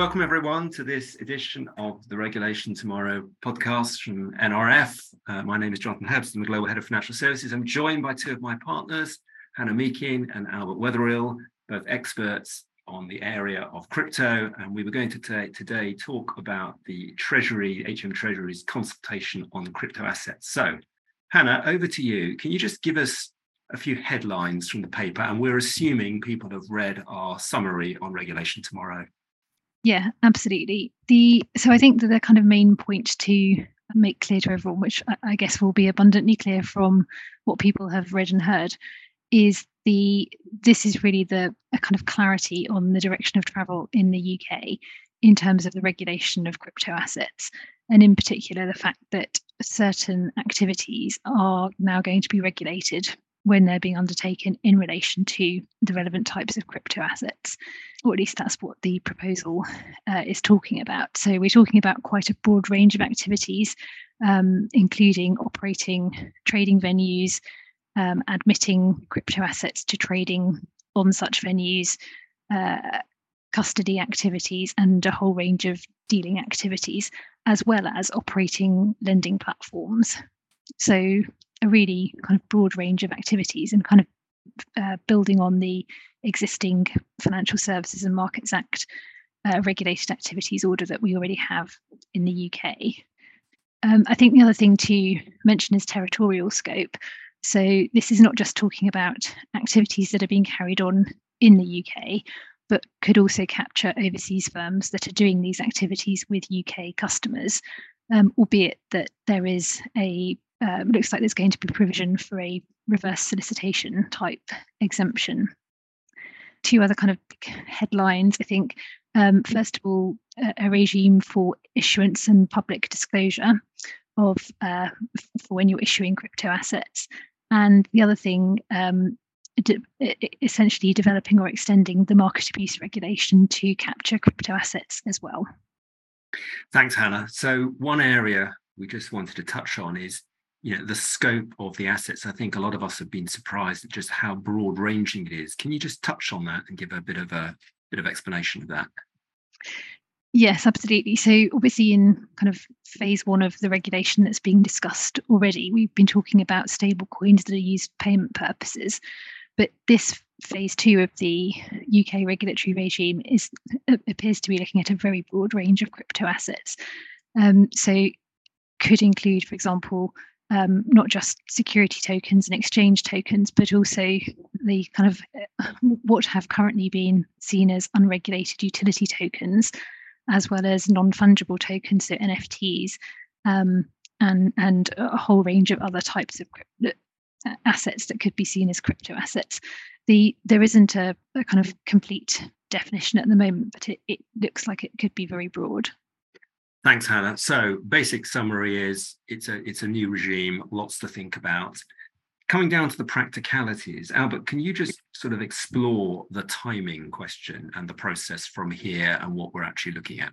Welcome, everyone, to this edition of the Regulation Tomorrow podcast from NRF. Uh, my name is Jonathan Herbst, I'm the Global Head of Financial Services. I'm joined by two of my partners, Hannah Meakin and Albert Weatherill, both experts on the area of crypto. And we were going to today, today talk about the Treasury, HM Treasury's consultation on crypto assets. So, Hannah, over to you. Can you just give us a few headlines from the paper? And we're assuming people have read our summary on regulation tomorrow. Yeah, absolutely. The so I think that the kind of main point to make clear to everyone, which I guess will be abundantly clear from what people have read and heard, is the this is really the a kind of clarity on the direction of travel in the UK in terms of the regulation of crypto assets, and in particular the fact that certain activities are now going to be regulated when they're being undertaken in relation to the relevant types of crypto assets, or at least that's what the proposal uh, is talking about. So we're talking about quite a broad range of activities, um, including operating trading venues, um, admitting crypto assets to trading on such venues, uh, custody activities, and a whole range of dealing activities, as well as operating lending platforms. So a really kind of broad range of activities and kind of uh, building on the existing Financial Services and Markets Act uh, regulated activities order that we already have in the UK. Um, I think the other thing to mention is territorial scope. So this is not just talking about activities that are being carried on in the UK, but could also capture overseas firms that are doing these activities with UK customers, um, albeit that there is a uh, looks like there's going to be provision for a reverse solicitation type exemption. Two other kind of headlines, I think. Um, first of all, a, a, regime for issuance and public disclosure of uh, for when you're issuing crypto assets, and the other thing, um, de- essentially developing or extending the market abuse regulation to capture crypto assets as well. Thanks, Hannah. So one area we just wanted to touch on is you know the scope of the assets. I think a lot of us have been surprised at just how broad ranging it is. Can you just touch on that and give a bit of a bit of explanation of that? Yes absolutely. So obviously in kind of phase one of the regulation that's being discussed already we've been talking about stable coins that are used for payment purposes. But this phase two of the uk regulatory regime is appears to be looking at a very broad range of crypto assets. Um, so could include for example um, not just security tokens and exchange tokens, but also the kind of uh, what have currently been seen as unregulated utility tokens, as well as non-fungible tokens, so NFTs, um, and and a whole range of other types of uh, assets that could be seen as crypto assets. The there isn't a, a kind of complete definition at the moment, but it, it looks like it could be very broad. Thanks, Hannah. So, basic summary is it's a it's a new regime, lots to think about. Coming down to the practicalities, Albert, can you just sort of explore the timing question and the process from here and what we're actually looking at?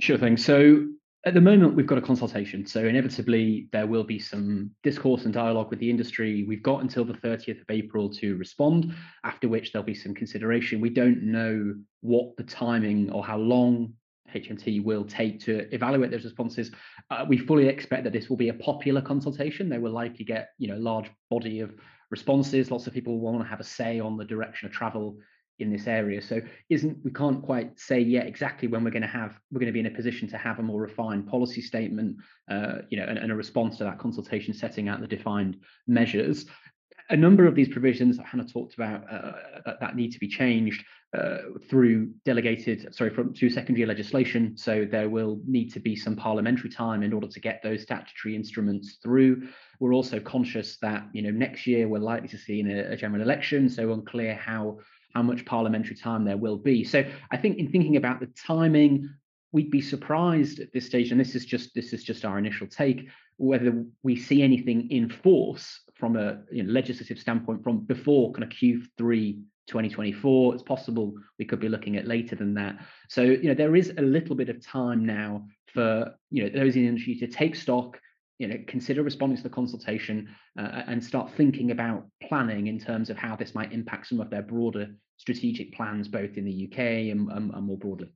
Sure thing. So, at the moment, we've got a consultation. So, inevitably, there will be some discourse and dialogue with the industry. We've got until the 30th of April to respond, after which there'll be some consideration. We don't know what the timing or how long HMT will take to evaluate those responses. Uh, we fully expect that this will be a popular consultation. They will likely get you know large body of responses. Lots of people want to have a say on the direction of travel in this area. So isn't we can't quite say yet exactly when we're going to have we're going to be in a position to have a more refined policy statement, uh, you know, and, and, a response to that consultation, setting out the defined measures a number of these provisions that Hannah talked about uh, that need to be changed uh, through delegated, sorry, from through secondary legislation. So there will need to be some parliamentary time in order to get those statutory instruments through. We're also conscious that you know next year we're likely to see a, a general election, so unclear how how much parliamentary time there will be. So I think in thinking about the timing, we'd be surprised at this stage, and this is just this is just our initial take, whether we see anything in force from a you know, legislative standpoint from before kind of Q3 2024. It's possible we could be looking at later than that. So you know there is a little bit of time now for you know those in the industry to take stock, you know, consider responding to the consultation uh, and start thinking about planning in terms of how this might impact some of their broader strategic plans, both in the UK and, and, and more broadly.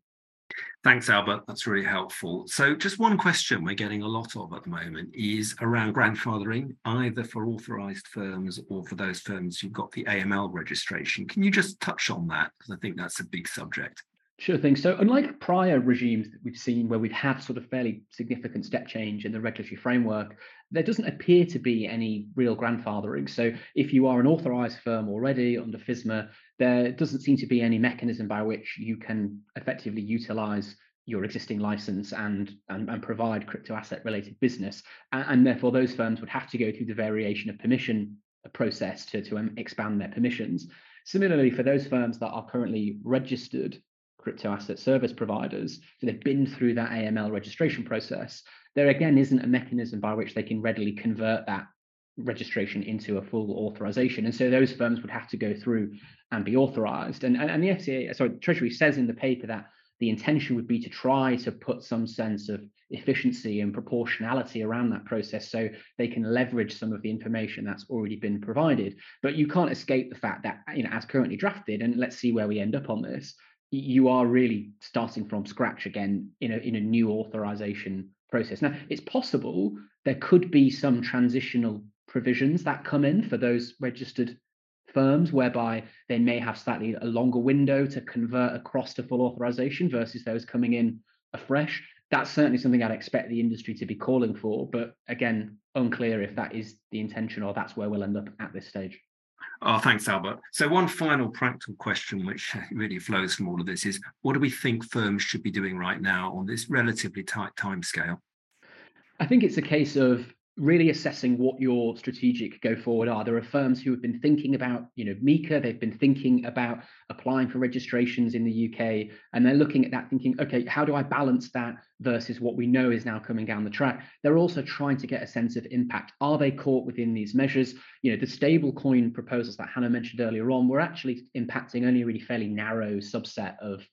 Thanks, Albert. That's really helpful. So, just one question we're getting a lot of at the moment is around grandfathering, either for authorised firms or for those firms who've got the AML registration. Can you just touch on that? Because I think that's a big subject. Sure thing. So, unlike prior regimes that we've seen where we've had sort of fairly significant step change in the regulatory framework, there doesn't appear to be any real grandfathering. So, if you are an authorised firm already under FISMA, there doesn't seem to be any mechanism by which you can effectively utilise your existing license and, and, and provide crypto asset related business. And, and, therefore, those firms would have to go through the variation of permission process to, to um, expand their permissions. Similarly, for those firms that are currently registered crypto asset service providers, so they've been through that AML registration process, there again isn't a mechanism by which they can readily convert that registration into a full authorization. And so those firms would have to go through and be authorized. And, and, and the FCA, sorry, Treasury says in the paper that the intention would be to try to put some sense of efficiency and proportionality around that process so they can leverage some of the information that's already been provided. But you can't escape the fact that, you know, as currently drafted, and let's see where we end up on this, you are really starting from scratch again in a, in a new authorization process. Now, it's possible there could be some transitional provisions that come in for those registered firms whereby they may have slightly a longer window to convert across to full authorization versus those coming in afresh. That's certainly something I'd expect the industry to be calling for, but again, unclear if that is the intention or that's where we'll end up at this stage. Oh, thanks, Albert. So, one final practical question, which really flows from all of this, is what do we think firms should be doing right now on this relatively tight time scale? I think it's a case of really assessing what your strategic go forward are. There are firms who have been thinking about, you know, MiCA, they've been thinking about applying for registrations in the UK, and they're looking at that thinking, okay, how do I balance that versus what we know is now coming down the track? They're also trying to get a sense of impact. Are they caught within these measures? You know, the stable coin proposals that Hannah mentioned earlier on were actually impacting only a really fairly narrow subset of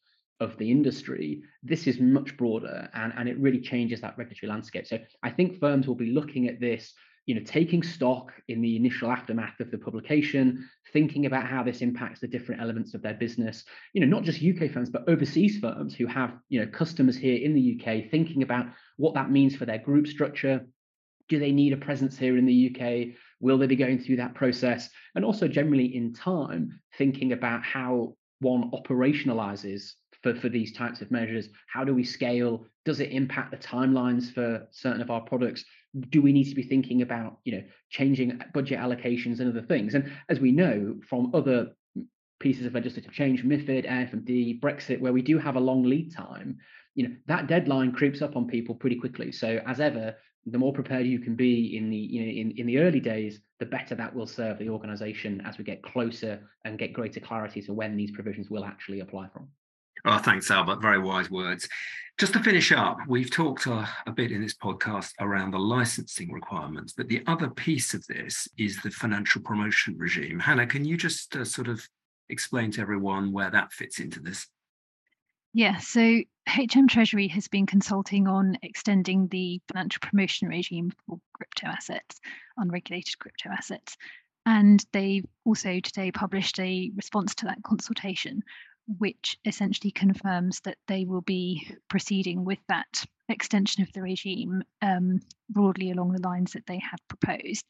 of the industry, this is much broader and, and it really changes that regulatory landscape. So I think firms will be looking at this, you know, taking stock in the initial aftermath of the publication, thinking about how this impacts the different elements of their business, you know, not just UK firms, but overseas firms who have, you know, customers here in the UK, thinking about what that means for their group structure. Do they need a presence here in the UK? Will they be going through that process? And also generally in time, thinking about how one operationalizes for, for these types of measures? How do we scale? Does it impact the timelines for certain of our products? Do we need to be thinking about, you know, changing budget allocations and other things? And as we know from other pieces of legislative change, MIFID, AIFMD, Brexit, where we do have a long lead time, you know, that deadline creeps up on people pretty quickly. So as ever, the more prepared you can be in the you know in, in the early days, the better that will serve the organization as we get closer and get greater clarity to when these provisions will actually apply from. Oh, thanks, Albert. Very wise words. Just to finish up, we've talked a, a, bit in this podcast around the licensing requirements, but the other piece of this is the financial promotion regime. Hannah, can you just uh, sort of explain to everyone where that fits into this? Yeah, so HM Treasury has been consulting on extending the financial promotion regime for crypto assets, unregulated crypto assets. And they've also today published a response to that consultation, which essentially confirms that they will be proceeding with that extension of the regime um, broadly along the lines that they had proposed.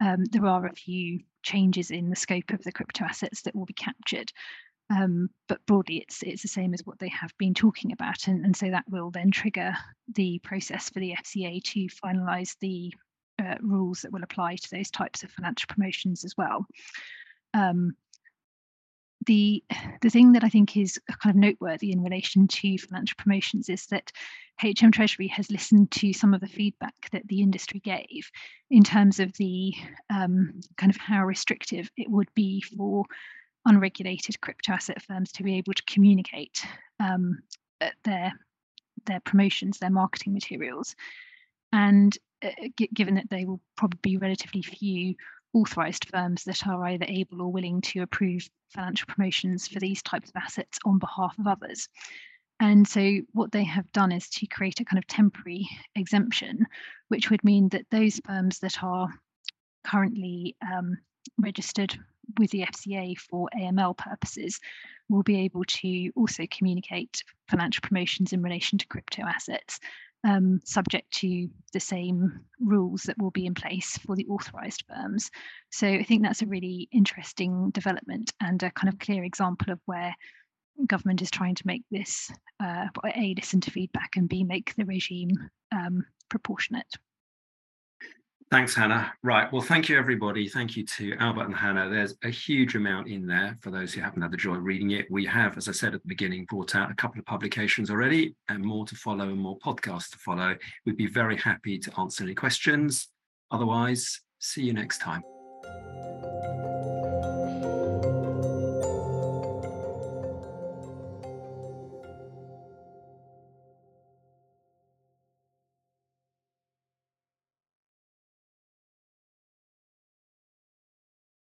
Um, there are a few changes in the scope of the crypto assets that will be captured, um, but broadly it's it's the same as what they have been talking about, and, and so that will then trigger the process for the FCA to finalise the uh, rules that will apply to those types of financial promotions as well. Um, the the thing that I think is kind of noteworthy in relation to financial promotions is that HM Treasury has listened to some of the feedback that the industry gave in terms of the um, kind of how restrictive it would be for unregulated crypto asset firms to be able to communicate um, their their promotions, their marketing materials, and uh, given that they will probably be relatively few authorised firms that are either able or willing to approve financial promotions for these types of assets on behalf of others. And so, what they have done is to create a kind of temporary exemption, which would mean that those firms that are currently um, registered with the FCA for AML purposes will be able to also communicate financial promotions in relation to crypto assets, um, subject to the same rules that will be in place for the authorized firms. So I think that's a really interesting development and a kind of clear example of where government is trying to make this uh, a listen to feedback and b make the regime um, proportionate. Thanks, Hannah. Right. Well, thank you, everybody. Thank you to Albert and Hannah. There's a huge amount in there for those who haven't had the joy of reading it. We have, as I said at the beginning, brought out a couple of publications already and more to follow and more podcasts to follow. We'd be very happy to answer any questions. Otherwise, see you next time.